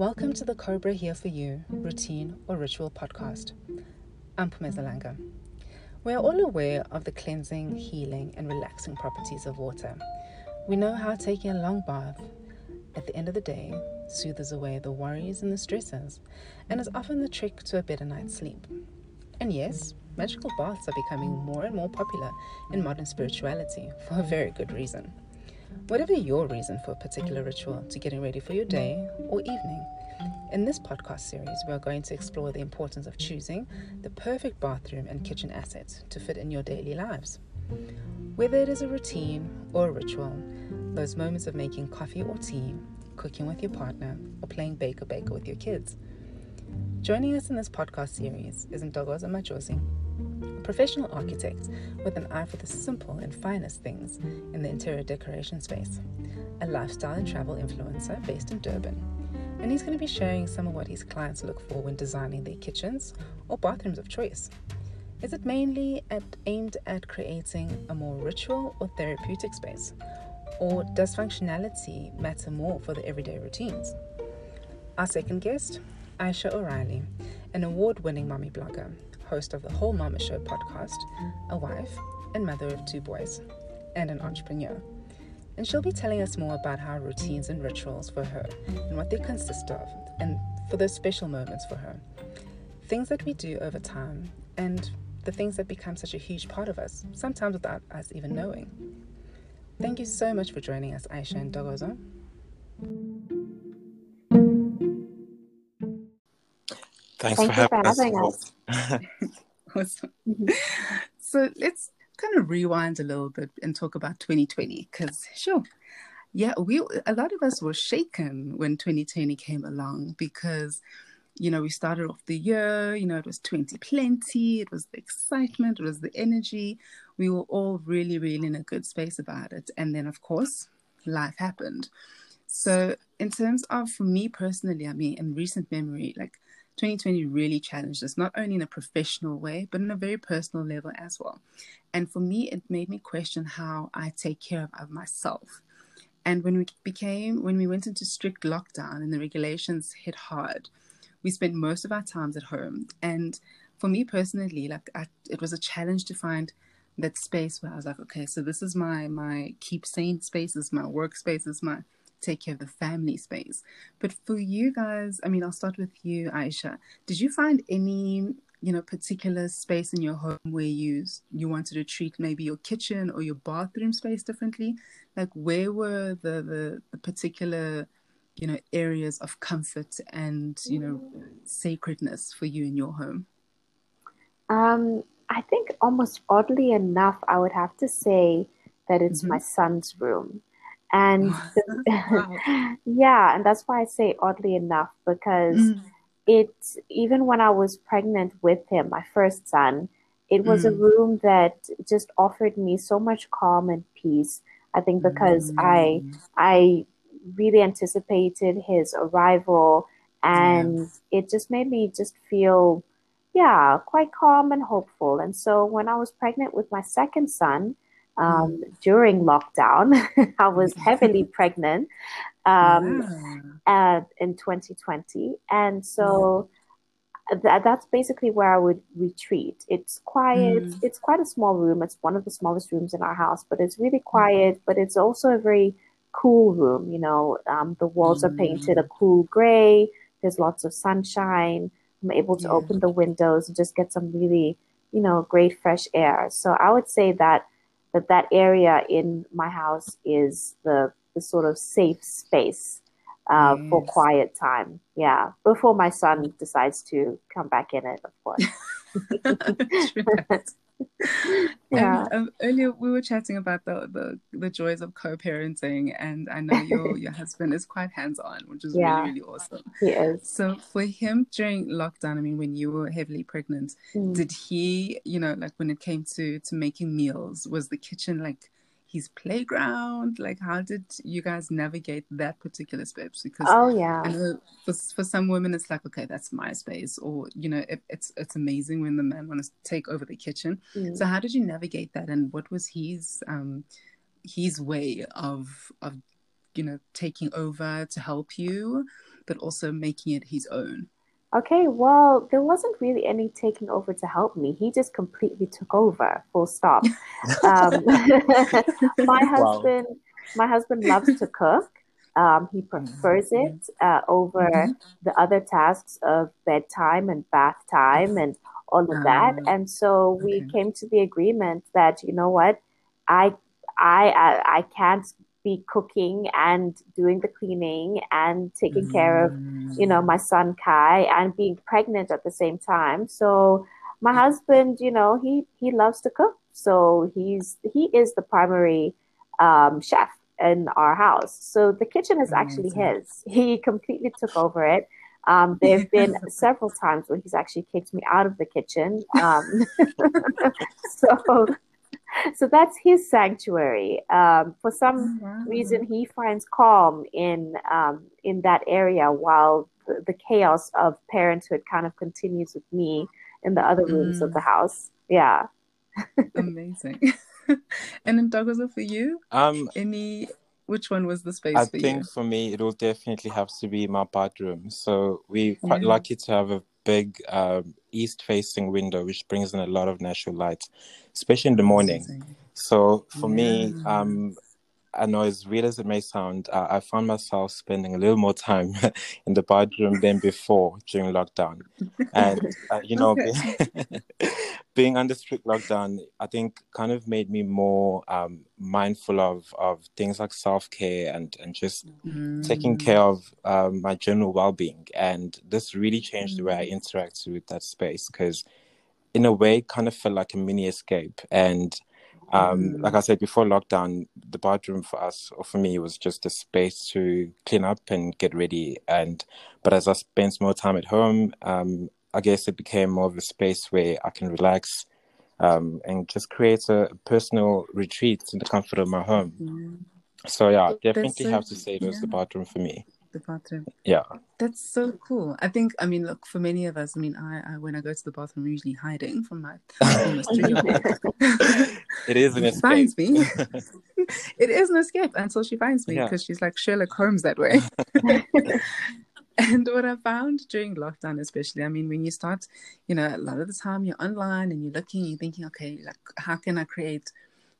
Welcome to the Cobra Here For You Routine or Ritual podcast. I'm Pumeza Langa. We are all aware of the cleansing, healing, and relaxing properties of water. We know how taking a long bath at the end of the day soothes away the worries and the stresses and is often the trick to a better night's sleep. And yes, magical baths are becoming more and more popular in modern spirituality for a very good reason. Whatever your reason for a particular ritual to getting ready for your day or evening, in this podcast series, we are going to explore the importance of choosing the perfect bathroom and kitchen assets to fit in your daily lives. Whether it is a routine or a ritual, those moments of making coffee or tea, cooking with your partner, or playing baker baker with your kids. Joining us in this podcast series is Ntokozo Majosi, professional architect with an eye for the simple and finest things in the interior decoration space, a lifestyle and travel influencer based in Durban. And he's going to be sharing some of what his clients look for when designing their kitchens or bathrooms of choice. Is it mainly at, aimed at creating a more ritual or therapeutic space? Or does functionality matter more for the everyday routines? Our second guest, Aisha O'Reilly, an award winning mommy blogger, host of the Whole Mama Show podcast, a wife and mother of two boys, and an entrepreneur. And she'll be telling us more about how routines and rituals for her and what they consist of, and for those special moments for her. Things that we do over time, and the things that become such a huge part of us, sometimes without us even knowing. Thank you so much for joining us, Aisha and Ntokozo. Thanks Thank for you having for us. having us. Awesome. Mhm. So let's kind of rewind a little bit and talk about 2020 because, sure, yeah, we a lot of us were shaken when 2020 came along because, you know, we started off the year, you know, it was 20 plenty, it was the excitement, it was the energy. We were all really, really in a good space about it. And then, of course, life happened. So, in terms of for me personally, I mean, in recent memory, like 2020 really challenged us, not only in a professional way, but in a very personal level as well. And for me, it made me question how I take care of, myself. And when we became, when we went into strict lockdown and the regulations hit hard, we spent most of our times at home. And for me personally, like I, it was a challenge to find that space where I was like, okay, so this is my my keep sane space, this is my workspace, this is my take care of the family space. But for you guys, I mean, I'll start with you, Aisha. Did you find any, you know, particular space in your home where you you wanted to treat maybe your kitchen or your bathroom space differently? Like, where were the the, the particular, you know, areas of comfort and you know sacredness for you in your home? Um, I think almost oddly enough, I would have to say that it's my son's room. And Wow. yeah, and that's why I say oddly enough, because Mm, it, even when I was pregnant with him, my first son, it was a Mm. room that just offered me so much calm and peace. I think because I mm, I really anticipated his arrival, and yes. it just made me just feel, yeah, quite calm and hopeful. And so when I was pregnant with my second son, um, Mm. during lockdown, I was heavily pregnant um, uh, in 2020, and so that, that's basically where I would retreat. It's quiet. Mm. It's quite a small room. It's one of the smallest rooms in our house, but it's really Mm. quiet. But it's also a very cool room. You know, um, the walls are painted a Mm. cool gray. There's lots of sunshine. I'm able to Yeah. open the windows and just get some really, you know, great fresh air. So I would say that that that area in my house is the the sort of safe space uh, for quiet time. Yeah, before my son decides to come back in it, of course. Yeah. And um, earlier we were chatting about the, the, the joys of co-parenting, and I know your your husband is quite hands-on, which is Yeah. really really awesome. He is. So for him during lockdown, I mean, when you were heavily pregnant, Mm. did he, you know, like when it came to to making meals, was the kitchen like his playground? Like, how did you guys navigate that particular space? Because Oh yeah. I know for for some women it's like okay that's my space or you know it, it's it's amazing when the man wants to take over the kitchen. Mm. So how did you navigate that and what was his um his way of of you know taking over to help you but also making it his own? Okay, well, there wasn't really any taking over to help me. He just completely took over, full stop. Um, my husband, wow. my husband loves to cook. Um, he prefers mm-hmm. it uh, over mm-hmm. the other tasks of bedtime and bath time and all of that. Ah, and so we okay. came to the agreement that you know what, I, I, I, I can't be cooking and doing the cleaning and taking mm. care of you know my son kai and being pregnant at the same time. So my husband you know he he loves to cook. So he's he is the primary um, chef in our house. So the kitchen is actually his. He completely took over it. Um, there have been several times where he's actually kicked me out of the kitchen. Um, so so that's his sanctuary. Um, for some oh, wow. reason, he finds calm in um, in that area, while the, the, chaos of parenthood kind of continues with me in the other rooms mm. of the house. Yeah. Amazing. and then Douglas, for you, um, any which one was the space I for think for me, it will definitely have to be my bathroom. So we're quite yeah. lucky to have a big um, east facing window, which brings in a lot of natural light, especially in the morning. So for yeah. me, um, I know as weird as it may sound, uh, I found myself spending a little more time in the bathroom than before during lockdown. And, uh, you know, okay. being, being, under strict lockdown, I think kind of made me more um, mindful of, of things like self care and, and just mm. taking care of um, my general well being. And this really changed mm. the way I mm. interact with that space because, in a way, kind of felt like a mini escape. And um, mm. Like I said before lockdown, the bathroom for us or for me was just a space to clean up and get ready. And but as I spent more time at home, um, I guess it became more of a space where I can relax um, and just create a personal retreat in the comfort of my home. Mm. So yeah, definitely have to say it was yeah. the bathroom for me the bathroom. Yeah. That's so cool. I think, I mean, look, for many of us, I mean, I, I when I go to the bathroom, I'm usually hiding from my almost three It is an escape. finds me. it is an escape until she finds me because yeah. she's like Sherlock Holmes that way. and what I found during lockdown, especially, I mean, when you start, you know, a lot of the time you're online and you're looking, you're thinking, okay, like, how can I create,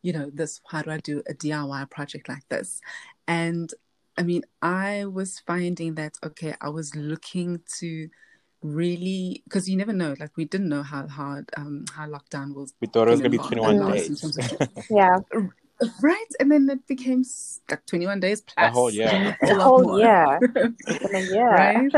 you know, this? How do I do a DIY project like this? And I mean, I was finding that okay, I was looking to really because you never know. Like we didn't know how hard um how lockdown was. We thought it was gonna be twenty one days. yeah. Right, and then it became like twenty-one days plus. A whole year. a whole year. yeah. Right,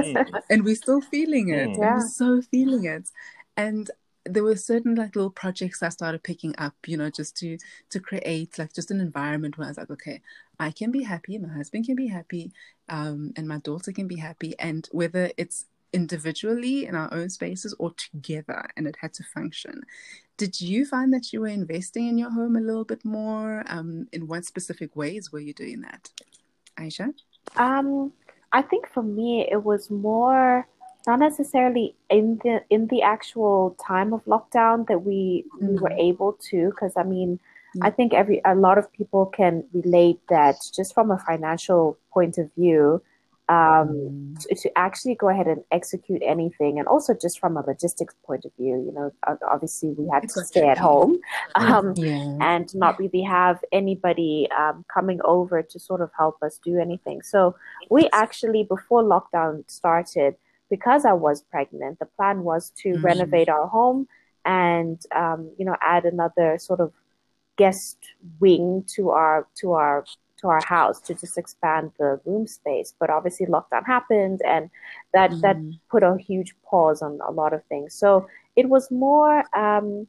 and we're still feeling it. Mm. Yeah. We're so feeling it, and there were certain like little projects I started picking up, you know, just to to create like just an environment where I was like, okay, I can be happy, my husband can be happy, um, and my daughter can be happy, and whether it's individually in our own spaces or together, and it had to function. Did you find that you were investing in your home a little bit more? Um, in what specific ways were you doing that, Aisha? Um, I think for me it was more not necessarily in the in the actual time of lockdown that we mm-hmm. we were mm-hmm. able to because i mean mm-hmm. i think every a lot of people can relate that just from a financial point of view um, mm-hmm. to, to, actually go ahead and execute anything and also just from a logistics point of view you know obviously we had to stay at home um, yeah. and not really have anybody um, coming over to sort of help us do anything so we actually before lockdown started because I was pregnant, the plan was to mm-hmm. renovate our home and um, you know add another sort of guest wing to our to our to our house to just expand the room space. But obviously lockdown happened and that mm-hmm. that put a huge pause on a lot of things. So it was more um,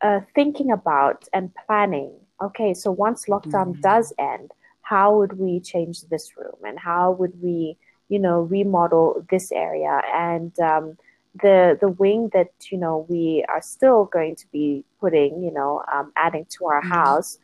uh, thinking about and planning. Okay, so once lockdown mm-hmm. does end, how would we change this room and how would we you know, remodel this area. And um, the the wing that you know we are still going to be putting, you know, um, adding to our mm-hmm. house.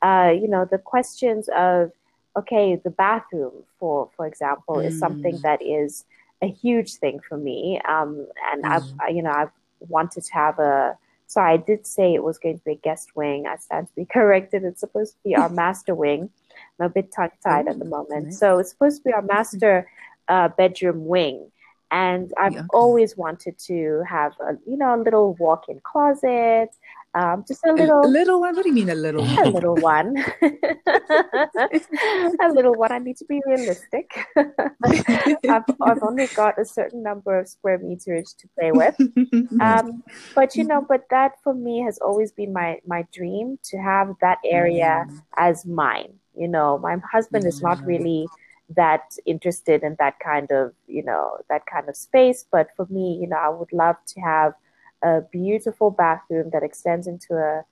Uh, you know, the questions of okay, the bathroom, for for example, mm. is something mm. that is a huge thing for me. Um, and mm. I've you know I've wanted to have a so I did say it was going to be a guest wing. I stand to be corrected. It's supposed to be our master wing. I'm a bit tongue tied at the moment. So it's supposed to be our master uh, bedroom wing. And I've yeah. always wanted to have a, you know, a little walk-in closet, um, just a little, a, little one. What do you mean a little? A little one. a little one. I need to be realistic. I've, I've only got a certain number of square meters to play with. Um, but you know, but that for me has always been my my dream to have that area mm. as mine. You know, my husband is not really that interested in that kind of you know that kind of space but for me you know i would love to have a beautiful bathroom that extends into a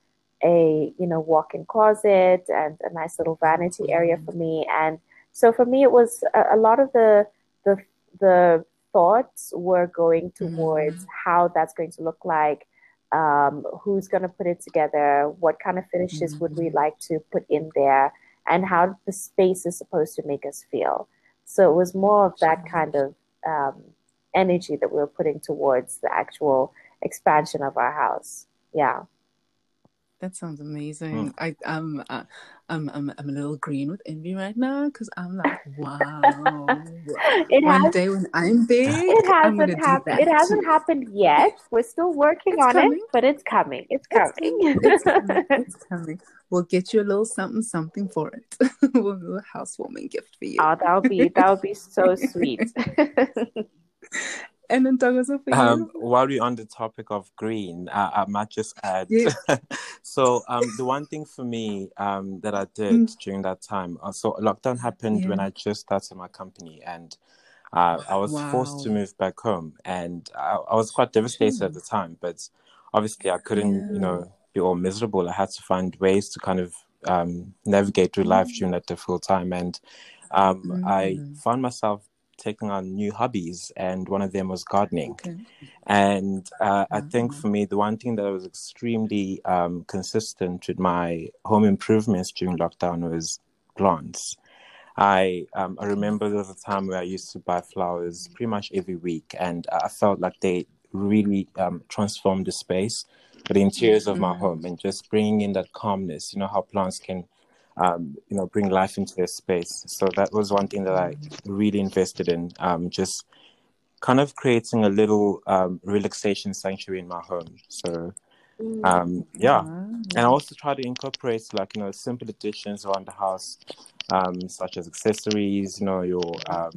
a you know walk-in closet and a nice little vanity area for me and so for me it was a, a lot of the the the thoughts were going towards mm-hmm. how that's going to look like um, who's going to put it together what kind of finishes mm-hmm. would we mm-hmm. like to put in there and how the space is supposed to make us feel so it was more of that kind of um, energy that we were putting towards the actual expansion of our house. Yeah. That sounds amazing. Mm. I um uh, I'm, I'm I'm a little green with envy right now because I'm like, wow. it One has, day when I'm big, it hasn't happened. It hasn't happened yet. We're still working it's on coming. it, but it's coming. It's coming. It's coming. it's coming. We'll get you a little something something for it. we'll do a housewarming gift for you. Oh, that'll be that'll be so sweet. And then Douglas, for you? Um, while we're on the topic of green, uh, I might just add. Yeah. so um, the one thing for me um, that I did mm. during that time, uh, so lockdown happened yeah. when I just started my company, and uh, I was wow. forced to move back home, and I, I was quite devastated mm. at the time. But obviously, I couldn't, yeah. you know, be all miserable. I had to find ways to kind of um, navigate through life mm. during that difficult time, and um, I mm. found myself taking on new hobbies, and one of them was gardening. Okay. And uh, I think for me, the one thing that was extremely um, consistent with my home improvements during lockdown was plants. I um, I remember there was a time where I used to buy flowers pretty much every week, and I felt like they really um, transformed the space, the interiors of my mm-hmm. home, and just bringing in that calmness. You know how plants can um, you know, bring life into their space. So that was one thing that I really invested in, um, just kind of creating a little um, relaxation sanctuary in my home. So, mm. um, yeah, and I also try to incorporate like you know simple additions around the house, um, such as accessories, you know, your um,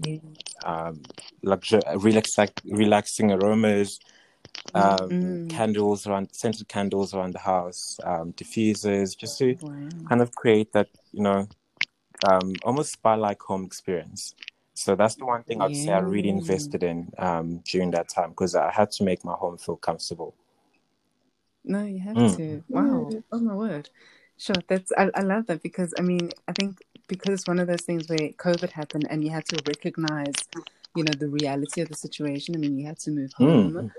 um, luxury, relax- relaxing aromas um, mm. candles around scented candles around the house, um, diffusers, just to wow. kind of create that you know um, almost spa-like home experience. So that's the one thing I'd yeah. say I really invested in um, during that time because I had to make my home feel comfortable. No, you have mm. to. Wow! Oh my word! Sure, that's I, I love that because I mean I think because it's one of those things where COVID happened and you had to recognize you know the reality of the situation. I mean, you had to move home. Mm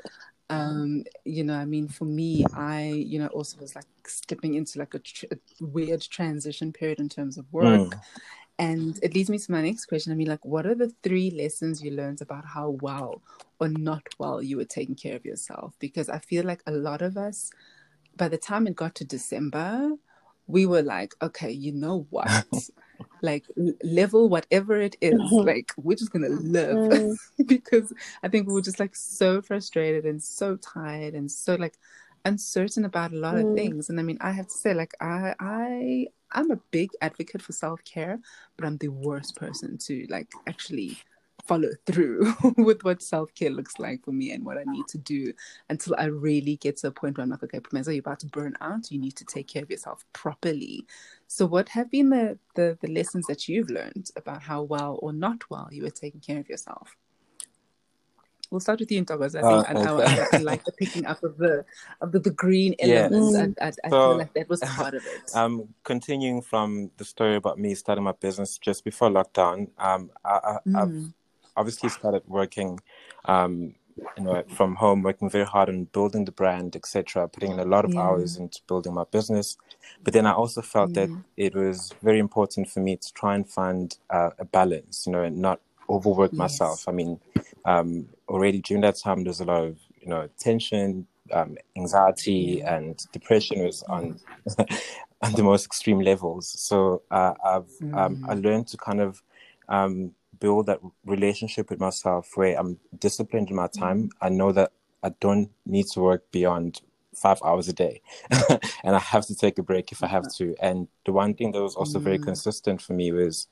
um you know i mean for me i you know also was like stepping into like a, tr- a weird transition period in terms of work. Mm. and it leads me to my next question. I mean like what are the three lessons you learned about how well or not well you were taking care of yourself? Because i feel like a lot of us by the time it got to december we were like okay you know what like level whatever it is mm-hmm. like we're just gonna live mm. because i think we were just like so frustrated and so tired and so like uncertain about a lot mm. of things and i mean i have to say like i i i'm a big advocate for self-care but i'm the worst person to like actually follow through with what self care looks like for me and what I need to do until I really get to a point where I'm like, okay, Pumeza, you're about to burn out. You need to take care of yourself properly. So, what have been the, the, the lessons that you've learned about how well or not well you were taking care of yourself? We'll start with you, Ntokozo. I think uh, okay. I, I, I, like the picking up of the of the, the green elements. Yes. I, I, I so, feel like that was part of it. Um, continuing from the story about me starting my business just before lockdown, um, I, have mm obviously started working um, you know from home working very hard on building the brand etc putting in a lot of yeah. hours into building my business but then i also felt that it was very important for me to try and find uh, a balance you know and not overwork yes. myself i mean um, already during that time there's a lot of you know tension um, anxiety and depression was on on the most extreme levels so uh, i've mm. i learned to kind of um, build that relationship with myself where I'm disciplined in my time. I know that I don't need to work beyond five hours a day and I have to take a break if I have to. And the one thing that was also very consistent for me was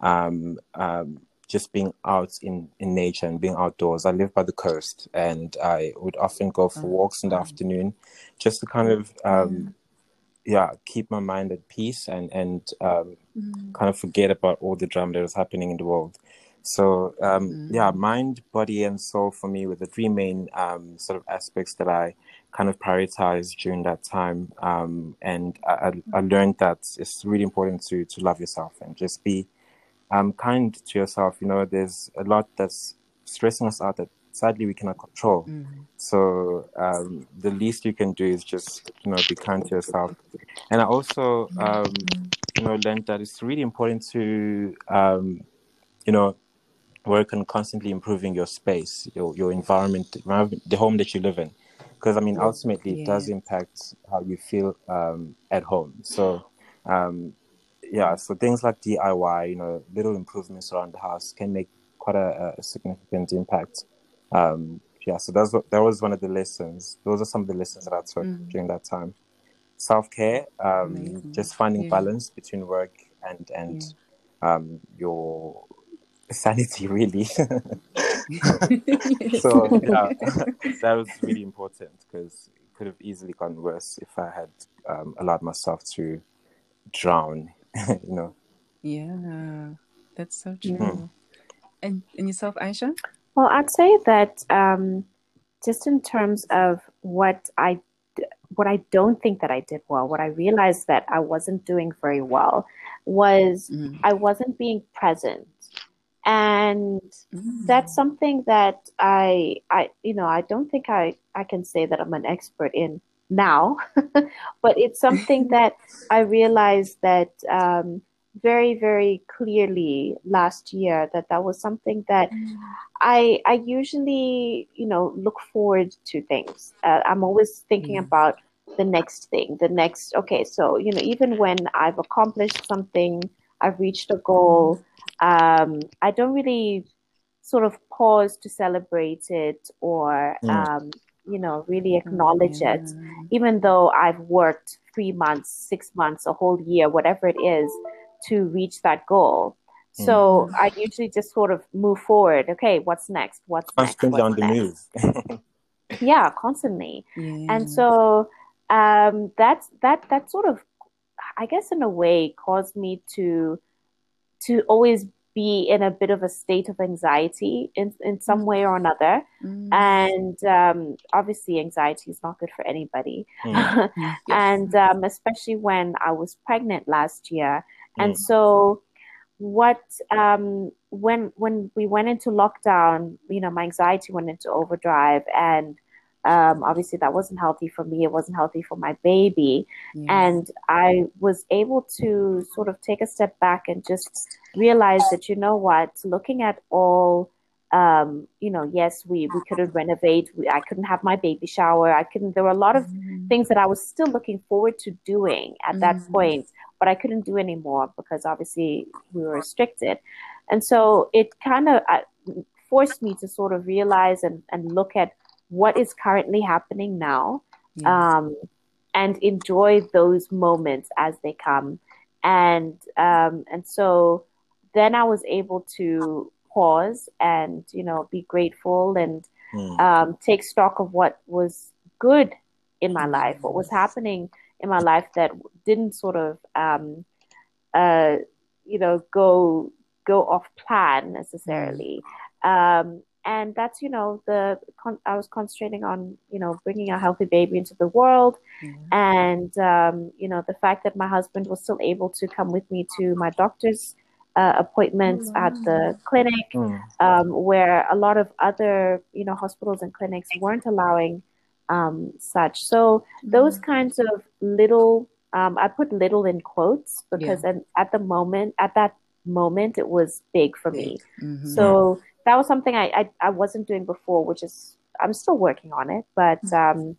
um, um, just being out in, in nature and being outdoors. I live by the coast and I would often go for walks in the afternoon just to kind of um, yeah, keep my mind at peace and and um, mm. kind of forget about all the drama that was happening in the world. So um, mm. yeah, mind, body, and soul for me were the three main um, sort of aspects that I kind of prioritized during that time. Um, and I, I, learned that it's really important to to love yourself and just be um, kind to yourself. You know, there's a lot that's stressing us out that sadly we cannot control. Mm-hmm. So um, the least you can do is just you know be kind to yourself. And I also um, you know learned that it's really important to um, you know work on constantly improving your space, your your environment, the home that you live in. Because I mean, ultimately, yeah. it does impact how you feel um, at home. So, um, yeah, so things like DIY, you know, little improvements around the house can make quite a, a significant impact um, yeah, so that's that was one of the lessons. Those are some of the lessons that I took mm. during that time. Self care, um, just finding yeah. balance between work and and yeah. um, your sanity, really. so yeah, that was really important because it could have easily gone worse if I had um, allowed myself to drown. you know. Yeah, that's so true. Mm. And and yourself, Aisha? Well, I'd say that um, just in terms of what I what I don't think that I did well, what I realized that I wasn't doing very well was mm. I wasn't being present. And mm. that's something that I I you know, I don't think I I can say that I'm an expert in now, but it's something that I realized that um, very very clearly last year that that was something that mm. i i usually you know look forward to things uh, i'm always thinking mm. about the next thing the next okay so you know even when i've accomplished something i've reached a goal um, i don't really sort of pause to celebrate it or mm. um, you know really acknowledge mm. it even though i've worked three months six months a whole year whatever it is to reach that goal. So mm. I usually just sort of move forward. Okay, what's next? What's constantly next? What's on next? the move. yeah, constantly. Yeah. And so um, that's that that sort of, I guess, in a way, caused me to to always be in a bit of a state of anxiety in, in some way or another. Mm. And um, obviously, anxiety is not good for anybody. Mm. yes. and um, especially when I was pregnant last year, and mm. so, what um, when when we went into lockdown, you know, my anxiety went into overdrive, and um, obviously that wasn't healthy for me. It wasn't healthy for my baby, yes. and I was able to sort of take a step back and just realize that you know what, looking at all um, you know, yes, we, we couldn't renovate. We, I couldn't have my baby shower. I couldn't, there were a lot of mm-hmm. things that I was still looking forward to doing at mm-hmm. that point, but I couldn't do anymore because obviously we were restricted. And so it kind of uh, forced me to sort of realize and, and look at what is currently happening now yes. um, and enjoy those moments as they come. And, um, and so then I was able to pause and you know be grateful and mm. um, take stock of what was good in my life, what was happening in my life that didn't sort of um, uh, you know go go off plan necessarily. Um, and that's you know the con- I was concentrating on you know bringing a healthy baby into the world, mm-hmm. and um, you know the fact that my husband was still able to come with me to my doctor's uh, appointments at the clinic, mm. um, where a lot of other you know hospitals and clinics weren't allowing um, such. So those mm. kinds of little, um, I put little in quotes because yeah. at, the moment, at that moment, it was big for me. Mm-hmm. So that was something I, I, I wasn't doing before, which is I'm still working on it, but. Mm. Um,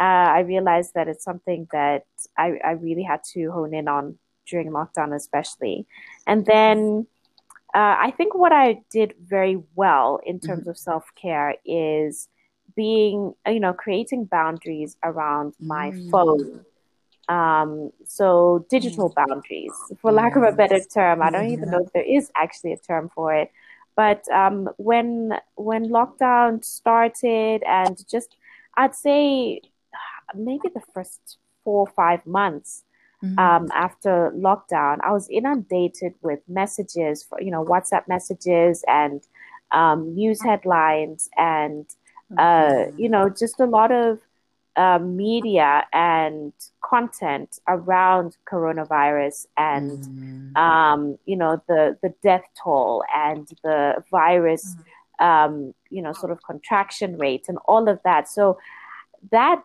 uh, I realized that it's something that I, I really had to hone in on during lockdown, especially. And then uh, I think what I did very well in terms mm-hmm. of self care is being, you know, creating boundaries around my mm. phone. Um, so digital mm. boundaries, for lack of a better term. I don't even know if there is actually a term for it. But um, when when lockdown started, and just I'd say maybe the first four or five months, Mm-hmm. Um, after lockdown, I was inundated with messages, for, you know, WhatsApp messages and um, news headlines, and uh, you know, just a lot of uh, media and content around coronavirus and mm-hmm. um, you know the the death toll and the virus, mm-hmm. um, you know, sort of contraction rate and all of that. So that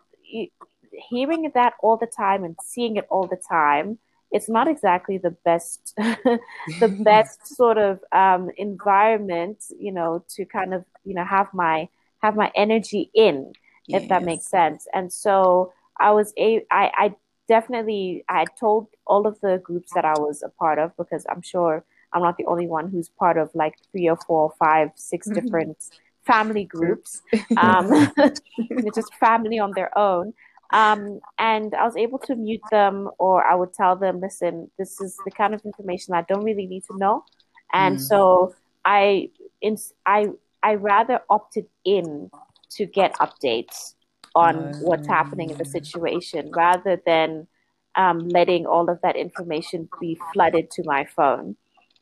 hearing that all the time and seeing it all the time, it's not exactly the best, the best sort of um, environment, you know, to kind of you know have my have my energy in, yes. if that makes sense. And so I was a I, I definitely I told all of the groups that I was a part of because I'm sure I'm not the only one who's part of like three or four, or five, six different family groups, um, just family on their own. Um, and I was able to mute them, or I would tell them, listen, this is the kind of information I don't really need to know. And mm. so I, in, I, I rather opted in to get updates on what's happening in the situation rather than um, letting all of that information be flooded to my phone.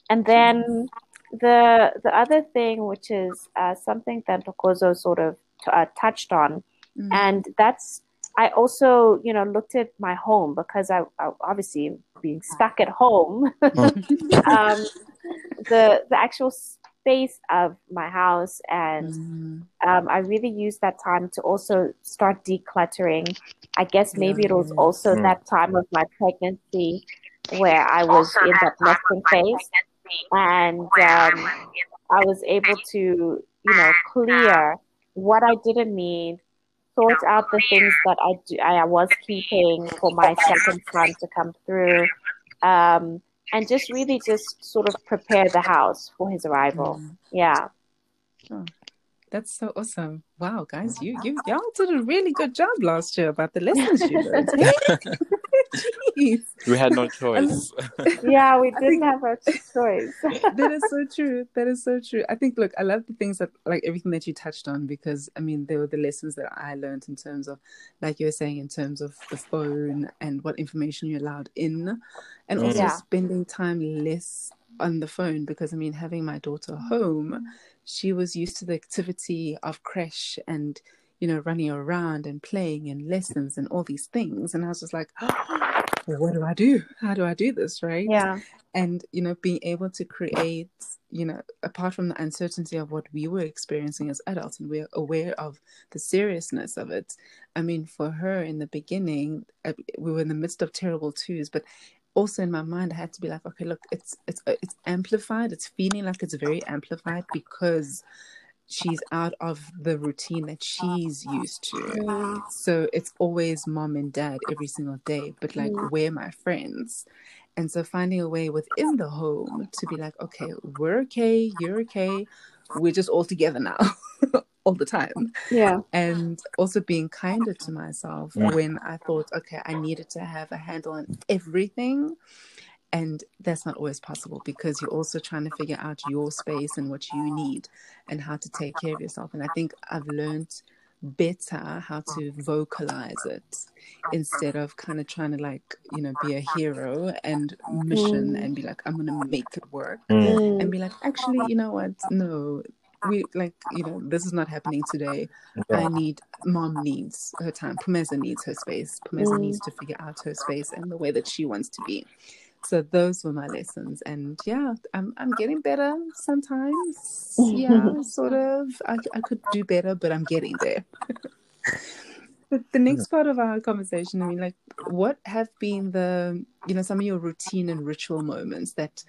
And then the the other thing, which is uh, something that Tokozo sort of t- uh, touched on, mm. and that's I also, you know, looked at my home because I, I obviously being stuck at home, mm. um, the the actual space of my house, and mm. um, I really used that time to also start decluttering. I guess maybe it was also that time of my pregnancy where I was in that nesting phase, and um, I was able to, you know, clear what I didn't need sort out the things that I do, I was keeping for my second son to come through, um, and just really just sort of prepare the house for his arrival. Mm. Yeah. Oh, that's so awesome! Wow, guys, you you y'all did a really good job last year about the lessons you learned. we had no choice. yeah, we didn't have a choice. that is so true. That is so true. I think, look, I love the things that, like everything that you touched on, because I mean, there were the lessons that I learned in terms of, like you were saying, in terms of the phone and what information you're allowed in, and mm. also yeah. spending time less on the phone. Because I mean, having my daughter home, she was used to the activity of creche and you know, running around and playing and lessons and all these things. And I was just like, oh, what do I do? How do I do this? Right. Yeah. And, you know, being able to create, you know, apart from the uncertainty of what we were experiencing as adults and we're aware of the seriousness of it. I mean, for her in the beginning, uh, we were in the midst of terrible twos, but also in my mind i had to be like okay look it's it's it's amplified it's feeling like it's very amplified because she's out of the routine that she's used to. So it's always mom and dad every single day, but like, mm. where my friends? And so finding a way within the home to be like, okay, we're okay, you're okay, we're just all together now. all the time. Yeah. And also being kinder to myself when I thought, okay, I needed to have a handle on everything and that's not always possible because you're also trying to figure out your space and what you need and how to take care of yourself and i think i've learned better how to vocalize it instead of kind of trying to like you know be a hero and mission mm. and be like i'm gonna make it work mm. and be like actually you know what no we like you know this is not happening today yeah. i need mom needs her time Pumeza needs her space Pumeza mm. needs to figure out her space and the way that she wants to be so those were my lessons and yeah i'm, I'm getting better sometimes. Yeah sort of. I, I could do better but i'm getting there. But the next part of our conversation i mean like what have been the you know some of your routine and ritual moments that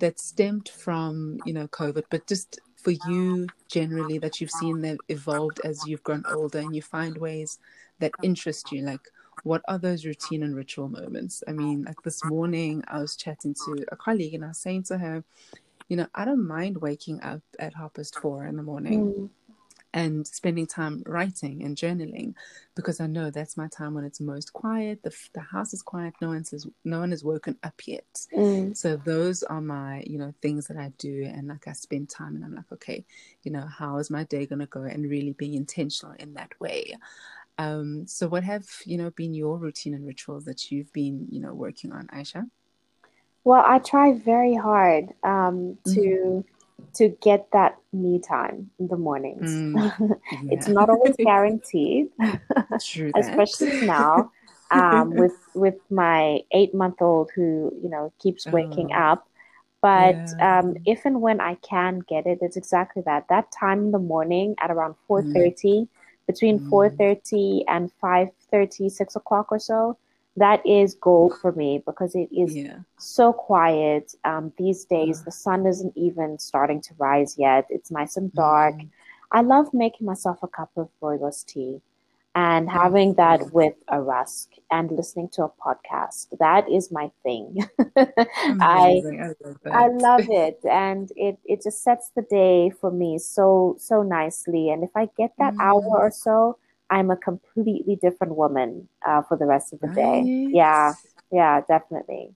that stemmed from you know covid but just for you generally that you've seen that evolved as you've grown older and you find ways that interest you? Like what are those routine and ritual moments? I mean, like this morning, I was chatting to a colleague and I was saying to her, you know, I don't mind waking up at half past four in the morning. Mm and spending time writing and journaling because I know that's my time when it's most quiet. The, the house is quiet. No one says no one has woken up yet. Mm. So those are my you know things that I do and like I spend time and I'm like okay, you know how is my day gonna go and really being intentional in that way. Um, so what have you know been your routine and rituals that you've been you know working on, Aisha? Well, I try very hard um, to. Mm to get that me time in the mornings. Mm, yeah. it's not always guaranteed, especially now um, with with my eight month old who you know keeps waking oh, up. But yeah. um, if and when I can get it, it's exactly that. That time in the morning at around four thirty, mm. Between mm. four thirty and 5.30, 6 o'clock or so, that is gold for me because it is yeah. so quiet. Um, these days, yeah. the sun isn't even starting to rise yet. It's nice and dark. Mm-hmm. I love making myself a cup of rooibos tea and having that with a rusk and listening to a podcast. That is my thing. I I love, I love it, and it it just sets the day for me so so nicely. And if I get that mm. hour or so I'm a completely different woman uh, for the rest of the day. Yeah, yeah, definitely.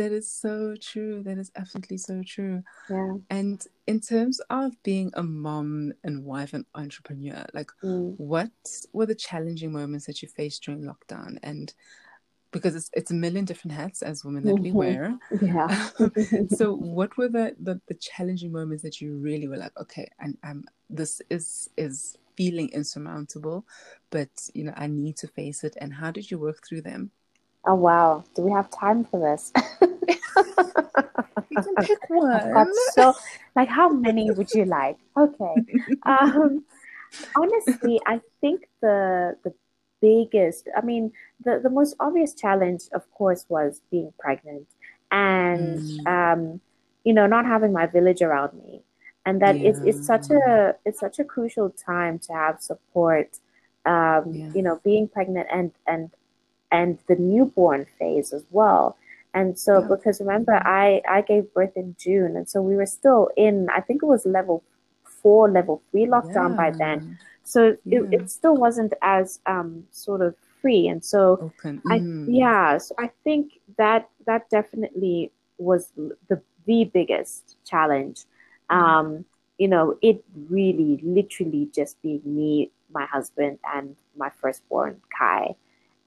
That is so true. That is absolutely so true. Yeah. And in terms of being a mom and wife and entrepreneur, like mm. what were the challenging moments that you faced during lockdown? And because it's it's a million different hats as women that we mm-hmm. wear. Yeah. so what were the, the, the challenging moments that you really were like, okay, and um this is is feeling insurmountable, but you know, I need to face it. And how did you work through them? Oh wow! Do we have time for this? you can pick one. so, like, how many would you like? Okay. Um, honestly, I think the the biggest, I mean, the the most obvious challenge, of course, was being pregnant and mm. um, you know not having my village around me and that yeah. it's, it's such a it's such a crucial time to have support um, yeah. you know being pregnant and and and the newborn phase as well and so yeah. because remember i i gave birth in june and so we were still in i think it was level four level three lockdown by then so it, it still wasn't as um sort of free and so Open. Mm. i yeah so i think that that definitely was the the biggest challenge um, you know, it really, literally just being me, my husband, and my firstborn, Kai.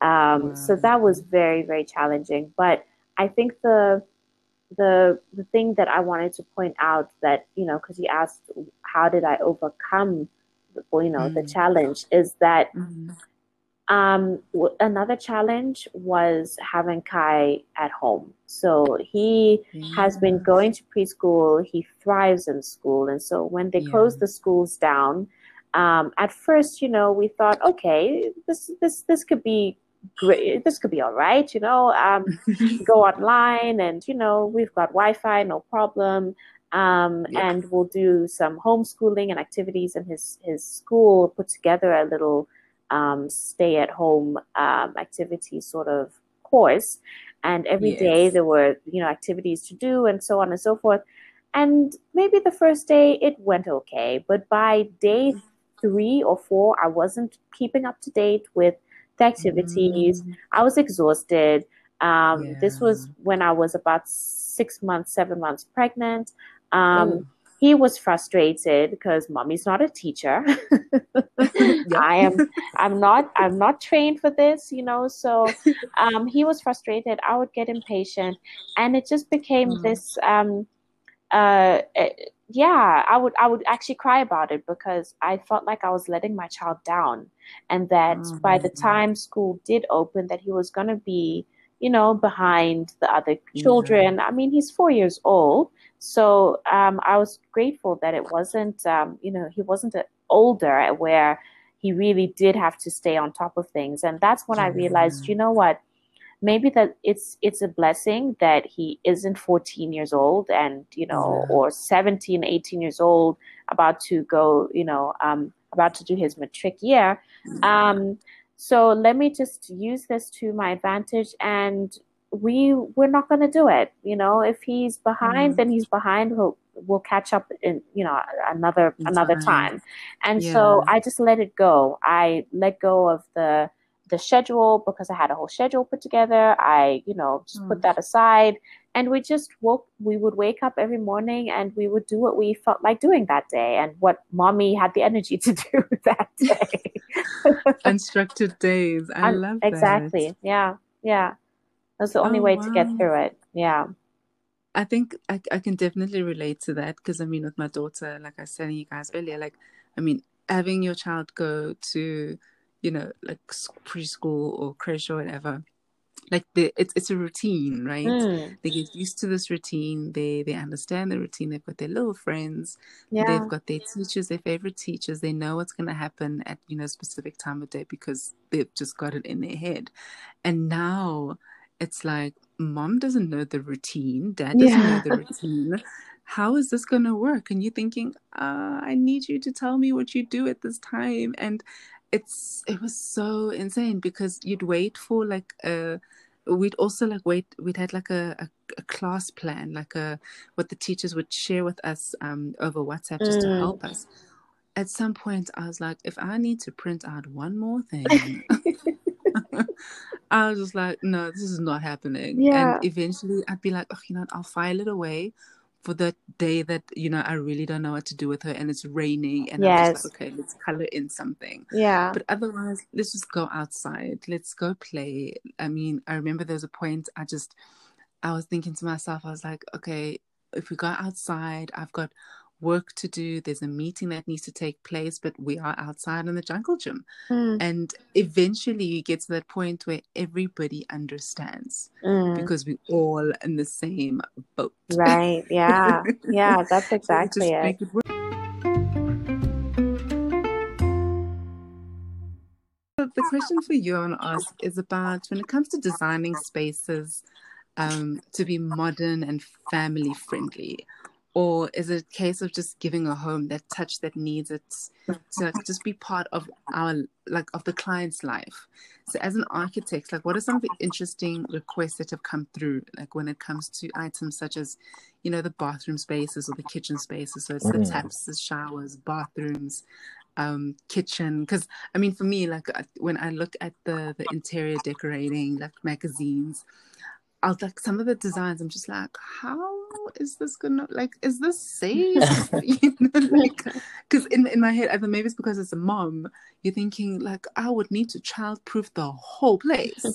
Um, wow. So that was very, very challenging. But I think the the the thing that I wanted to point out that you know, because you asked how did I overcome, you know, mm. the challenge is that. Mm um, another challenge was having Kai at home. So he yeah. has been going to preschool. He thrives in school, and so when they yeah. closed the schools down, um, at first, you know, we thought, okay, this this this could be great. This could be all right. You know, um, go online, and you know, we've got Wi-Fi, no problem. Um, yeah. and we'll do some homeschooling and activities in his his school. Put together a little um, stay at home um, activity sort of course. And every yes. day there were, you know, activities to do and so on and so forth. And maybe the first day it went okay, but by day three or four, I wasn't keeping up to date with the activities. Mm. I was exhausted. Um, yeah. This was when I was about six months, seven months pregnant. Um, oh he was frustrated because mommy's not a teacher. I am I'm not I'm not trained for this, you know. So um, he was frustrated. I would get impatient, and it just became mm. this. Um, uh, yeah, I would I would actually cry about it because I felt like I was letting my child down, and that mm-hmm. by the time school did open, that he was going to be you know behind the other children. Yeah. I mean, he's four years old so um, I was grateful that it wasn't, um, you know, he wasn't older where he really did have to stay on top of things. And that's when I realized, you know what, maybe that it's it's a blessing that he isn't 14 years old and you know yeah. or 17 18 years old about to go you know um, about to do his matric year mm-hmm. um, so let me just use this to my advantage and we we're not going to do it you know if he's behind mm. then he's behind we'll we'll catch up in you know another another time, time. and yeah. so i just let it go i let go of the the schedule because i had a whole schedule put together i you know just mm. put that aside. And we just woke we would wake up every morning and we would do what we felt like doing that day and what mommy had the energy to do that day. Unstructured days. I love that. exactly. Yeah yeah. That's the only oh, way wow. to get through it. Yeah. I think I, I can definitely relate to that because I mean, with my daughter, like I was telling you guys earlier, like, I mean, having your child go to, you know, like preschool or creche or whatever, like the, it's it's a routine, right? Mm. They get used to this routine. They they understand the routine. They've got their little friends. Yeah. They've got their teachers, their favorite teachers. They know what's going to happen at you know a specific time of day because they've just got it in their head. And now it's like mom doesn't know the routine, dad doesn't yeah. know the routine. How is this going to work? And you're thinking, uh, I need you to tell me what you do at this time. And it's it was so insane because you'd wait for like a we'd also like wait we'd had like a, a, a, class plan like a what the teachers would share with us um over whatsapp just mm. to help us at some point i was like if i need to print out one more thing I was just like, no, this is not happening. Yeah. And eventually I'd be like, oh, you know, I'll file it away for the day that, you know, I really don't know what to do with her and it's raining and yes. I'm just like, okay, let's color in something. Yeah. But otherwise, let's just go outside. Let's go play. I mean, I remember there was a point I just, I was thinking to myself, I was like, okay, if we go outside, I've got work to do there's a meeting that needs to take place but we are outside in the jungle gym. Mm. and eventually you get to that point where everybody understands mm. because we're all in the same boat. Right. Yeah. Yeah that's exactly so it, it the question for you and us is about when it comes to designing spaces um, to be modern and family friendly or is it a case of just giving a home that touch that needs it to like, just be part of our like of the client's life? So as an architect like what are some of the interesting requests that have come through like when it comes to items such as you know the bathroom spaces or the kitchen spaces? So it's mm. the taps the showers bathrooms um kitchen. Because i mean for me like when i look at the the interior decorating like magazines I was like, some of the designs, I'm just like, how is this gonna like? Is this safe? you know, like, because in in my head, I think maybe it's because as a mom, you're thinking like, I would need to childproof the whole place.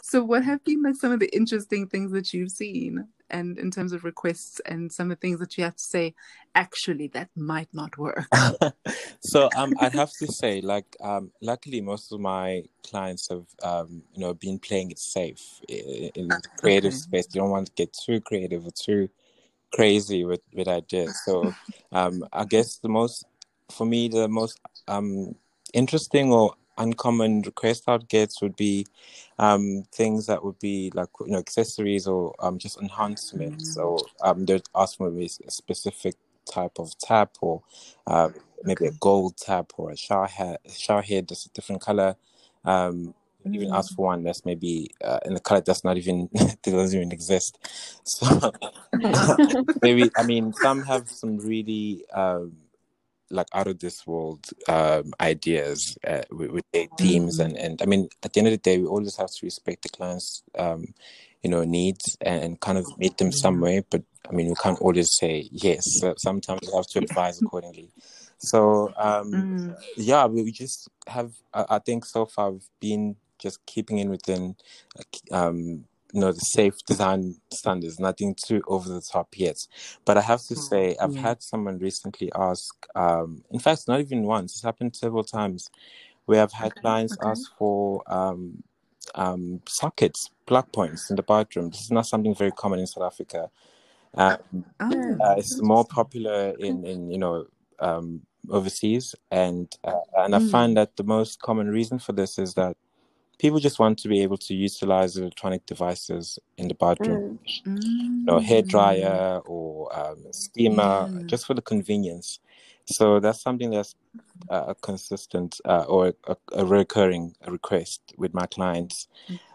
so, what have been like some of the interesting things that you've seen? And in terms of requests and some of the things that you have to say actually that might not work. So um i'd have to say like um luckily most of my clients have um you know been playing it safe in, in creative space. They don't want to get too creative or too crazy with with ideas. So um i guess the most for me the most um interesting or uncommon request I'd get would be um, things that would be like you know accessories or um, just enhancements. So um, they'd ask for a specific type of tap or uh, maybe a gold tap or a shower head, shower head that's a different color. Um, mm-hmm. Even ask for one that's maybe uh, in the color that's not even that doesn't even exist. So maybe I mean some have some really um, like out of this world um, ideas uh, with, with their themes mm-hmm. and and I mean at the end of the day we always have to respect the clients um, you know needs and kind of meet them some way but I mean we can't always say yes so sometimes we have to advise accordingly so um, mm. yeah we just have I, I, think so far we've been just keeping in within um, you know the safe design standards nothing too over the top yet but i have to hmm. say i've yeah. had someone recently ask um in fact not even once it's happened several times where i've had okay. clients okay. ask for um um sockets plug points in the bathroom this is not something very common in south africa um, oh, uh, it's more popular in in you know um overseas and uh, and mm. i find that the most common reason for this is that people just want to be able to utilize electronic devices in the bathroom, mm. you know, hair dryer or um, steamer, mm. just for the convenience. So that's something that's uh, a consistent uh, or a, a, recurring request with my clients.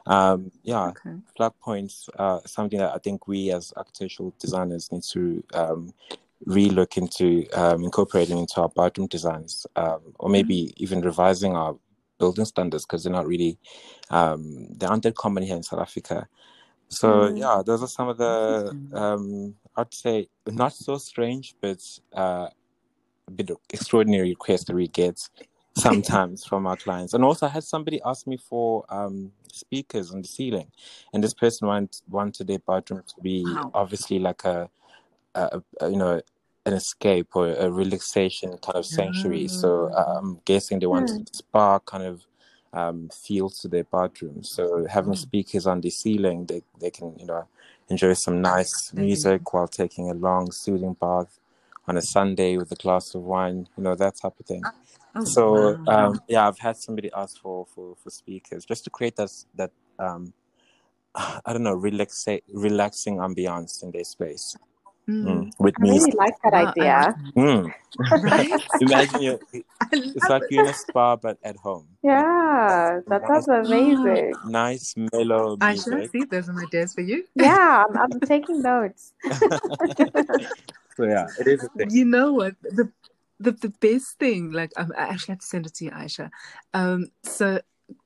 Um, yeah, okay. plug points are something that I think we as architectural designers need to um, relook into um, incorporating into our bathroom designs, um, or maybe mm-hmm. even revising our building standards because they're not really um, they aren't that common here in South Africa. So mm. yeah, those are some of the um, I'd say not so strange, but uh, a bit of extraordinary requests that we get sometimes from our clients. And also, I had somebody ask me for um, speakers on the ceiling, and this person want, wanted their bathroom to be wow. obviously like a, a, a, you know an escape or a relaxation kind of sanctuary. So I'm guessing they wanted mm. spa kind of um, feel to their bathroom. So having mm. speakers on the ceiling, they they can you know enjoy some nice music while taking a long soothing bath on a Sunday with a glass of wine, you know, that type of thing. Oh, so wow. um, yeah, I've had somebody ask for, for, for speakers just to create that that um, I don't know, relaxa- relaxing ambiance in their space. Mm. Mm. With I really like that wow, idea. Mm. right? Imagine you it's like you're in a spa but at home. Yeah, that sounds amazing. Nice mellow I should see those on my desk for you. Yeah, I'm, I'm taking notes. So yeah, it is a thing. You know what? The the, the best thing, like um, I actually had to send it to you, Aisha. Um, so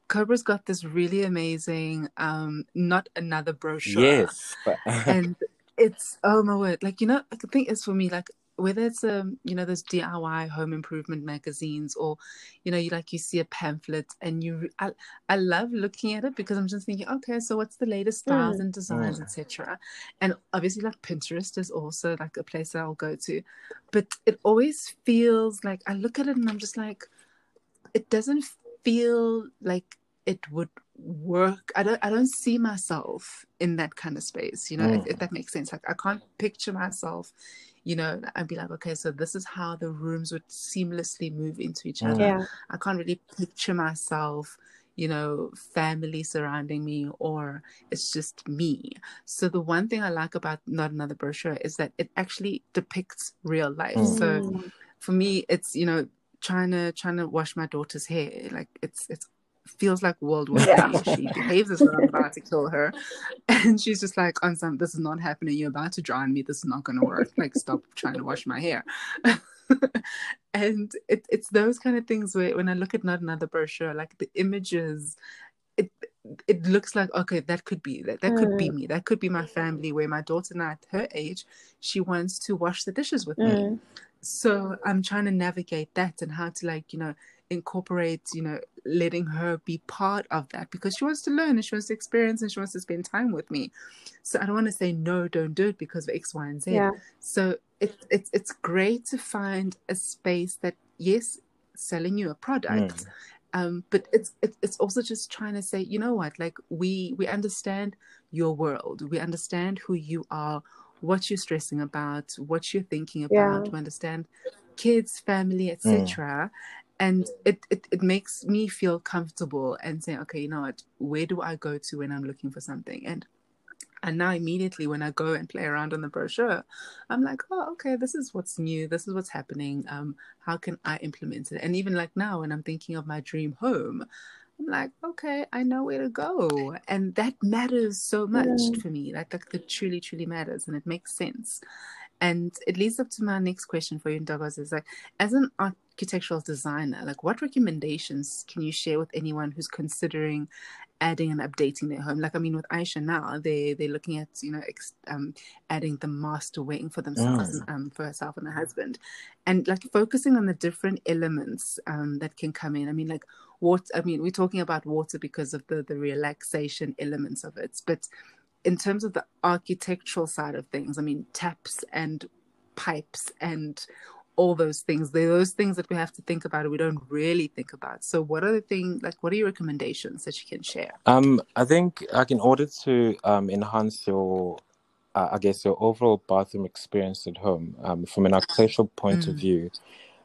Cobra's got this really amazing um not another brochure. Yes. and it's oh my word. Like, you know, I think it's for me like whether it's um you know those DIY home improvement magazines or you know you like you see a pamphlet and you I, I love looking at it because I'm just thinking okay so what's the latest styles mm. and designs mm. etc and obviously like Pinterest is also like a place that I'll go to but it always feels like I look at it and I'm just like it doesn't feel like it would work i don't i don't see myself in that kind of space you know mm. if, if, that makes sense like i can't picture myself you know, I'd be like, okay, so this is how the rooms would seamlessly move into each other. Yeah. I can't really picture myself, you know, family surrounding me or it's just me. So the one thing I like about Not Another Brochure is that it actually depicts real life. Mm. So for me, it's, you know, trying to trying to wash my daughter's hair like it's it's feels like World War yeah. She behaves as though I'm about to kill her. And she's just like, on some, this is not happening. You're about to drown me. This is not going to work. Like, stop trying to wash my hair. and it, it's those kind of things where when I look at Not Another Brochure, like the images, it it looks like okay that could be that that could be mm. me that could be my family where my daughter now at her age she wants to wash the dishes with mm. me so i'm trying to navigate that and how to like you know incorporate, you know, letting her be part of that because she wants to learn and she wants to experience and she wants to spend time with me. So I don't want to say no, don't do it because of X, Y, and Z. Yeah. So it, it's it's great to find a space that yes, selling you a product. Mm. Um, but it's it's also just trying to say, you know what, like we we understand your world, we understand who you are, what you're stressing about, what you're thinking about, yeah. we understand kids, family, etc. Mm and it, it it makes me feel comfortable and say okay you know what? Where do i go to when i'm looking for something? And and now immediately when i go and play around on the brochure i'm like oh okay this is what's new. This is what's happening. Um how can i implement it? And even like now when i'm thinking of my dream home i'm like okay i know where to go. And that matters so much mm. for me. Like, like that truly truly matters. And it makes sense and it leads up to my next question for you, Douglas, is like, as an architectural designer, like what recommendations can you share with anyone who's considering adding and updating their home? Like, I mean, with Aisha now, they they're looking at you know ex- um, adding the master wing for themselves, mm. um, for herself and her husband, and like focusing on the different elements um, that can come in. I mean, like what I mean, we're talking about water because of the the relaxation elements of it, but in terms of the architectural side of things, I mean, taps and pipes and all those things. They're those things that we have to think about and we don't really think about. So what are the things like what are your recommendations that you can share? Um I think like in order to um enhance your uh, I guess your overall bathroom experience at home, um, from an architectural point mm. of view,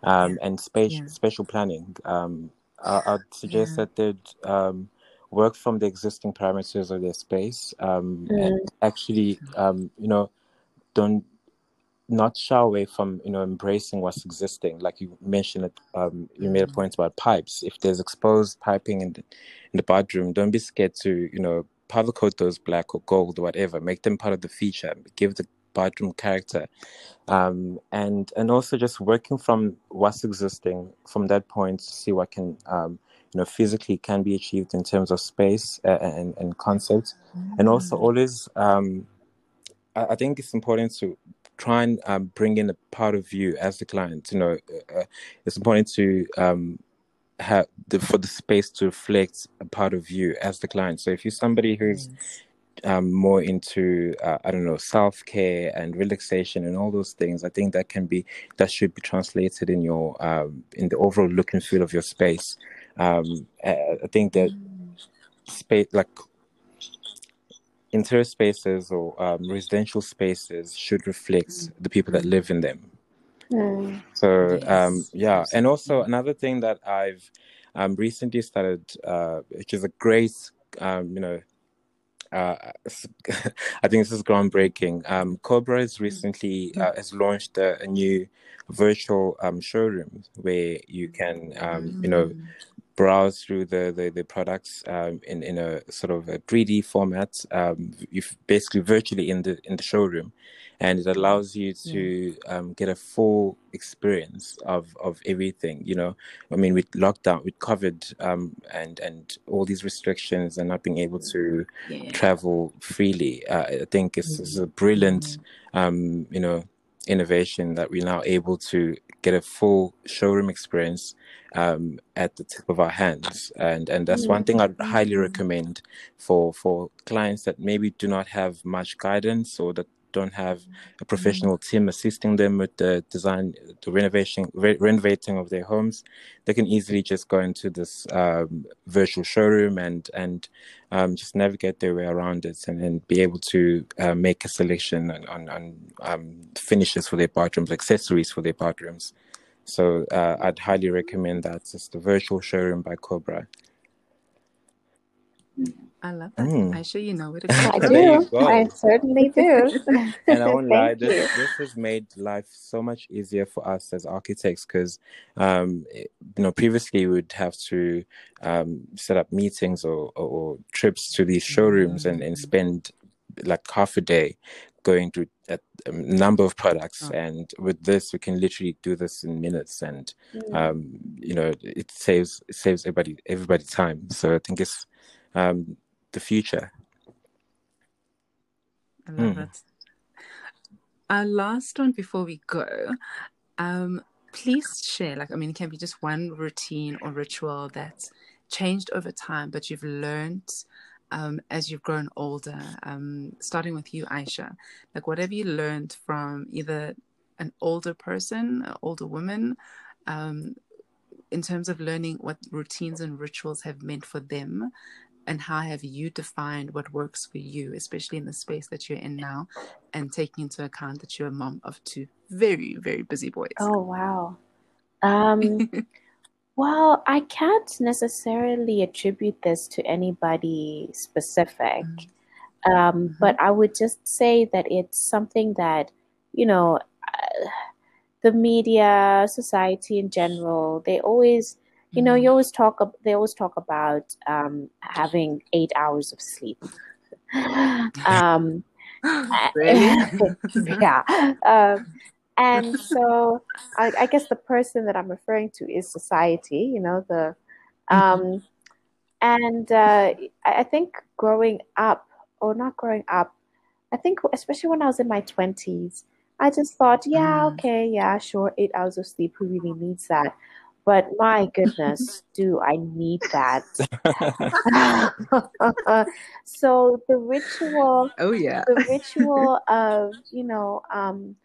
um, and spatial yeah. spatial planning, um, I, would suggest yeah. that they'd um, work from the existing parameters of their space um, mm. and actually, um, you know, don't not shy away from you know embracing what's existing. Like you mentioned it um, you made a mm. point about pipes. If there's exposed piping in the, in the bathroom don't be scared to you know powder coat those black or gold or whatever. Make them part of the feature. Give the bathroom character. Um, and and also just working from what's existing from that point to see what can um, you know physically can be achieved in terms of space uh, and, and concept mm-hmm. and also mm. always um, I, I think it's important to try and um, bring in a part of you as the client. You know, uh, uh, it's important to um, have the, for the space to reflect a part of you as the client. So if you're somebody who's um, more into uh, I don't know self care and relaxation and all those things, I think that can be that should be translated in your um, in the overall look and feel of your space. Um, I think that mm. space like interior spaces or um, residential spaces should reflect mm. the people that live in them. Mm. So um, yeah, and also another thing that I've um, recently started, uh, which is a great, um, you know, uh, I think this is groundbreaking. Um, Cobra has recently mm. uh, has launched a, a new virtual um, showroom where you can, um, you know, mm browse through the the, the products um, in in a sort of a 3D format. Um, you basically virtually in the in the showroom, and it allows you to um, get a full experience of of everything. You know, I mean, with lockdown, with COVID, um, and and all these restrictions and not being able to yeah. travel freely, uh, I think it's, it's a brilliant, mm-hmm. um, you know, innovation that we're now able to get a full showroom experience um, at the tip of our hands. And and that's one thing I'd highly mm-hmm. recommend for for clients that maybe do not have much guidance or that don't have a professional mm-hmm. team assisting them with the design, the renovation, re- renovating of their homes, they can easily just go into this um, virtual showroom and and um, just navigate their way around it and then be able to uh, make a selection on, on, on um, finishes for their bathrooms, accessories for their bathrooms. So uh, I'd highly recommend that. It's the virtual showroom by Cobra. I love that. Mm. I sure you know what it is. I do. I certainly do. and I won't lie, this, this has made life so much easier for us as architects because, um, you know, previously we would have to um, set up meetings or, or, or, trips to these showrooms mm-hmm. and, and mm. spend like half a day going to a, a number of products oh. and with this we can literally do this in minutes and mm. um, you know it saves it saves everybody everybody time so i think it's um, the future. I love mm. it. Our last one before we go, um, please share. Like, I mean, it can be just one routine or ritual that's changed over time, but you've learned um, as you've grown older. Um, starting with you, Aisha, like whatever you learned from either an older person, an older woman, um, in terms of learning what routines and rituals have meant for them and how have you defined what works for you, especially in the space that you're in now, and taking into account that you're a mom of two very, very busy boys? Oh, wow. Um, well, I can't necessarily attribute this to anybody specific, mm-hmm. um, mm-hmm. but I would just say that it's something that, you know, uh, the media, society in general, they always you know you mm-hmm. always talk they always talk about um, having eight hours of sleep um, yeah um, and so I, I, guess the person that i'm referring to is society you know the mm-hmm. um, and uh, i think growing up or not growing up i think especially when i was in my 20s i just thought yeah mm. okay yeah sure eight hours of sleep who really needs that but my goodness, do I need that? so the ritual, oh yeah, the ritual of you know, um,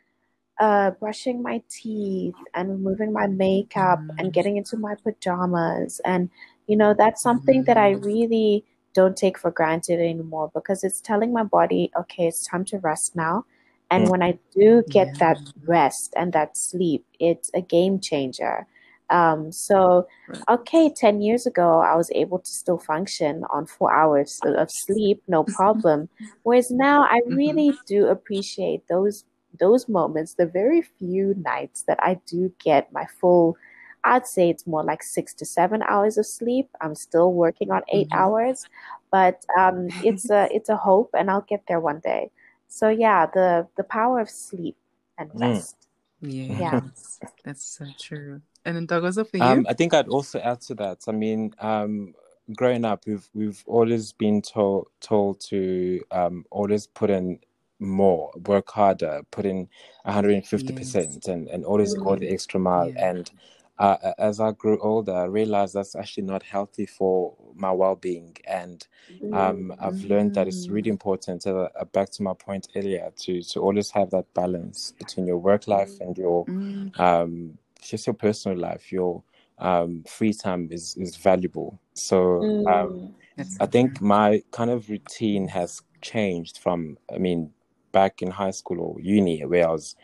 uh, brushing my teeth and removing my makeup mm. and getting into my pajamas, and you know, that's something mm. that I mm. really don't take for granted anymore because it's telling my body, okay, it's time to rest now. And mm. when I do get yeah. that rest and that sleep, it's a game changer. Um, so, okay, 10 years ago, I was able to still function on four hours of sleep, no problem. Whereas now, I mm-hmm. really do appreciate those those moments, the very few nights that I do get my full, I'd say it's more like six to seven hours of sleep. I'm still working on 8 mm-hmm. hours, but um, it's a it's a hope, and I'll get there one day. So yeah, the the power of sleep and mm. rest. Mm. Yeah, that's so true. And then Douglas, for you? Um, I think I'd also add to that. I mean, um, growing up, we've we've always been told told to um, always put in more, work harder, put in 150 percent, and and always mm. go the extra mile. Yeah. And uh, as I grew older, I realized that's actually not healthy for my well-being, and um, I've mm. learned that it's really important. Uh, back to my point earlier, to to always have that balance between your work life and your mm. um, just your personal life. Your um, free time is is valuable. So um, mm. I think my kind of routine has changed from. I mean, back in high school or uni, where I was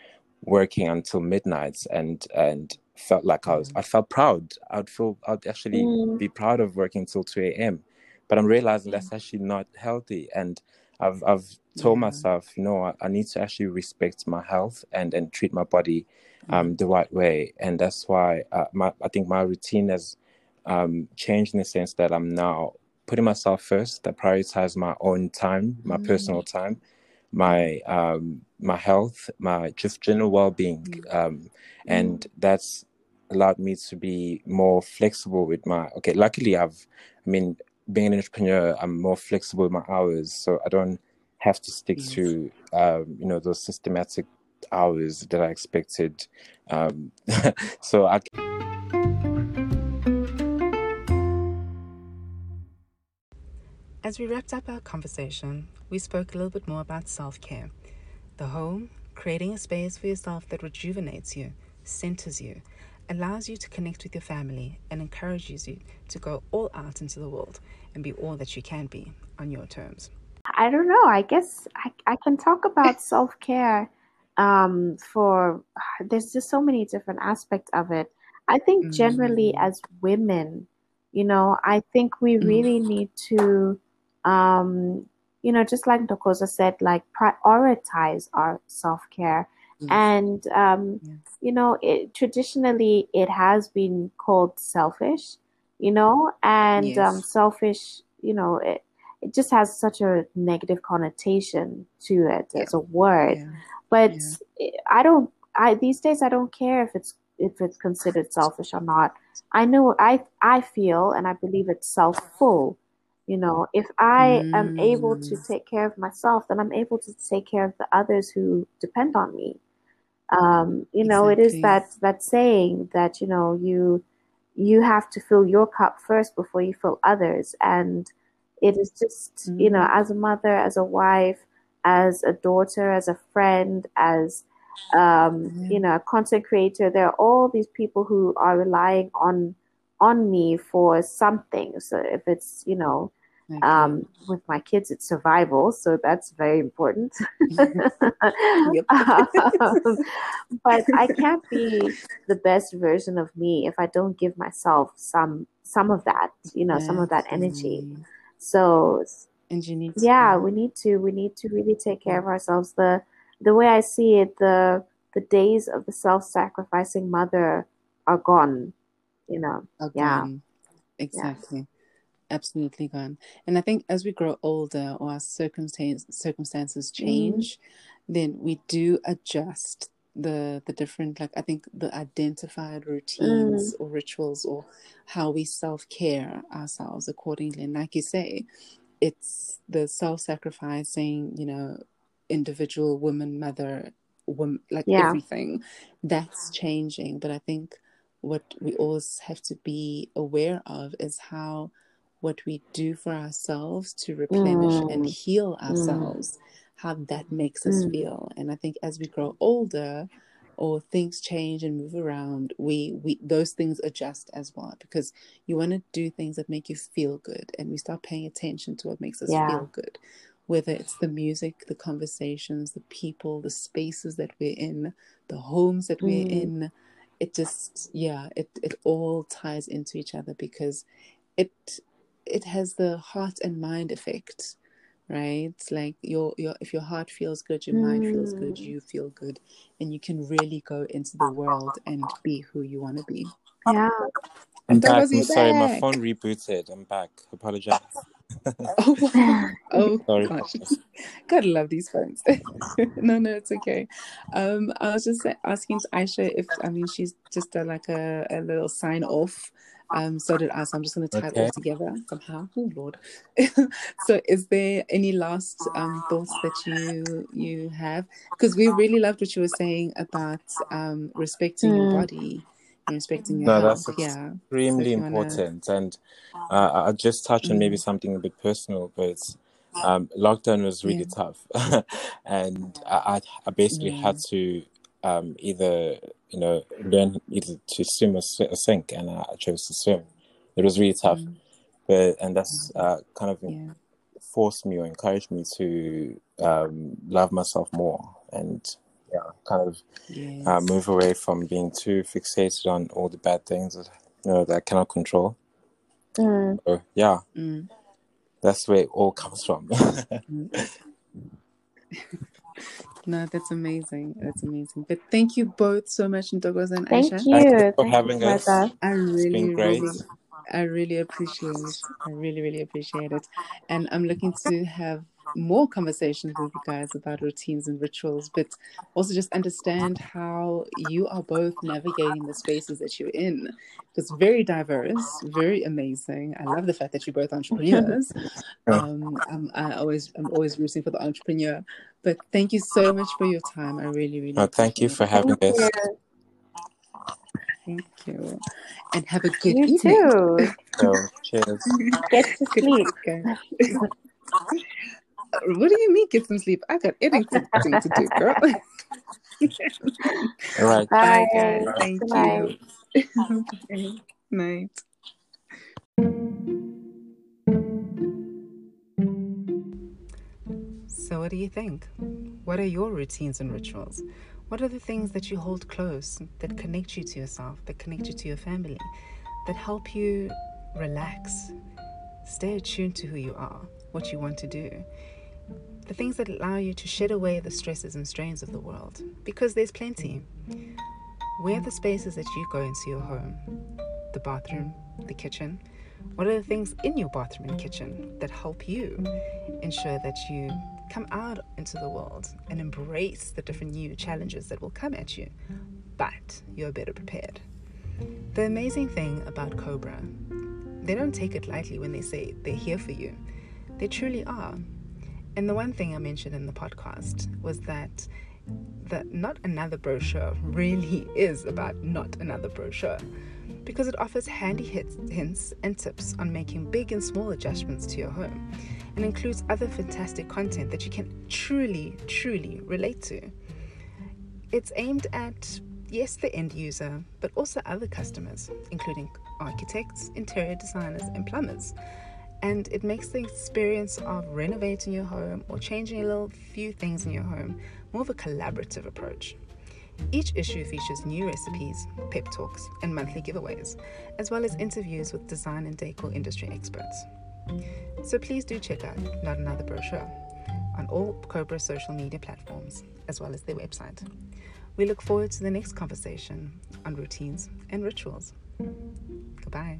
working until midnight and and felt like I was I felt proud. I'd feel I'd actually mm. be proud of working till two a.m. But I'm realizing that's actually not healthy, and I've I've told yeah. myself, you know, I, I, need to actually respect my health and and treat my body um, mm. the right way, and that's why uh, my I think my routine has um, changed in the sense that I'm now putting myself first. I prioritize my own time, my mm. personal time, my um, my health, my just general well being, mm. um, and mm. that's allowed me to be more flexible with my. Okay, luckily I've, I mean, being an entrepreneur, I'm more flexible with my hours, so I don't have to stick yes. to um, you know those systematic hours that I expected. Um, so I. As we wrapped up our conversation, we spoke a little bit more about self care. The home, creating a space for yourself that rejuvenates you, centers you, allows you to connect with your family, and encourages you to go all out into the world and be all that you can be on your terms. I don't know. I guess I, I can talk about self care um, for, there's just so many different aspects of it. I think generally mm. as women, you know, I think we mm. really mm. need to um, you know, just like Ntokozo said, like prioritize our self care. Yes. And, um, yes. you know, it, traditionally it has been called selfish, you know, and um, yes. um, selfish, you know, it, it just has such a negative connotation to it yeah. as a word. Yeah. But yeah. I don't, I, these days, I don't care if it's, if it's considered selfish or not. I know, I, I feel, and I believe it's self full you know, if I mm. am able to mm. take care of myself, then I'm able to take care of the others who depend on me. Um, you know, exactly. it is that that saying that you know you you have to fill your cup first before you fill others, and it is just mm. you know, mm. as a mother, as a wife, as a daughter, as a friend, as um, mm. you know, a content creator. There are all these people who are relying on on me for something. So if it's, you know, um, with my kids, it's survival, so that's very important. um, but I can't be the best version of me if I don't give myself some some of that, you know, yes. some of that energy. So, and you need yeah, we need to we need to really take care of ourselves. The the way I see it, the the days of the self-sacrificing mother are gone you know yeah exactly yeah. Absolutely gone and i think as we grow older or our circumstance, circumstances mm-hmm. change mm. then we do adjust the the different like i think the identified routines mm. or rituals or how we self-care ourselves accordingly and like you say it's the self-sacrificing you know individual woman mother woman like yeah. everything that's changing but i think what we always have to be aware of is how what we do for ourselves to replenish mm. and heal mm. ourselves, mm. how that makes us mm. feel. And I think as we grow older, or things change and move around, we we those things adjust as well because you want to do things that make you feel good, and we start paying attention to what makes us yeah. feel good. Whether it's the music, the conversations, the people, the spaces that we're in, the homes that we're mm. in, it just yeah it it all ties into each other because it it has the heart and mind effect right? Like your your if your heart feels good, your mm. mind feels good, you feel good, and you can really go into the world and be who you want to be. Yeah. I'm back. I'm sorry, back. my phone rebooted. I'm back. Apologize. oh, wow. oh Sorry. gosh. Gotta love these phones. no, no, it's okay. Um, I was just asking Aisha if I mean she's just a, like a, a little sign off. Um, so did I. So I'm just going to tie okay. it all together somehow. Oh Lord. so, is there any last um, thoughts that you you have? Because we really loved what you were saying about um, respecting mm. your body and respecting your no, health. that's yeah. extremely so important. Wanna... And uh, I'll just touch on maybe mm. something a bit personal, but um, lockdown was really yeah. tough, and I, I basically yeah. had to um, either you know learn either to swim or, sink, and I chose to swim. It was really tough, mm. but and that's mm. uh, kind of yeah. forced me or encouraged me to um, love myself more and yeah, kind of yes. uh, move away from being too fixated on all the bad things that you know that I cannot control. Mm. So, yeah, mm. that's where it all comes from. no, that's amazing. That's amazing. But thank you both so much, Ndogos and thank Aisha. You. Thank you for having us. I really, really, I really appreciate it. I really, really appreciate it. And I'm looking to have more conversations with you guys about routines and rituals, but also just understand how you are both navigating the spaces that you're in. It's very diverse, very amazing. I love the fact that you're both entrepreneurs. Um, I'm, I always, I'm always rooting for the entrepreneur. But thank you so much for your time. I really, really. Oh, thank you for having us. Thank you. And have a good you evening. Too. Oh, cheers. Get to sleep. What do you mean get some sleep? I got anything to do, girl. All right. Bye, guys. Thank Bye. you. Night. So, what do you think? What are your routines and rituals? What are the things that you hold close that connect you to yourself, that connect you to your family, that help you relax, stay attuned to who you are, what you want to do? The things that allow you to shed away the stresses and strains of the world, because there's plenty. Where are the spaces that you go into your home? The bathroom, the kitchen? What are the things in your bathroom and kitchen that help you ensure that you come out into the world and embrace the different new challenges that will come at you, but you're better prepared? The amazing thing about Cobra, they don't take it lightly when they say they're here for you. They truly are. And the one thing I mentioned in the podcast was that the Not Another Brochure really is about not another brochure because it offers handy hits, hints and tips on making big and small adjustments to your home and includes other fantastic content that you can truly, truly relate to. It's aimed at, yes, the end user, but also other customers, including architects, interior designers, and plumbers and it makes the experience of renovating your home or changing a little few things in your home more of a collaborative approach. Each issue features new recipes, pep talks, and monthly giveaways, as well as interviews with design and decor industry experts. So please do check out Not Another Brochure on all Cobra social media platforms, as well as their website. We look forward to the next conversation on routines and rituals. Goodbye.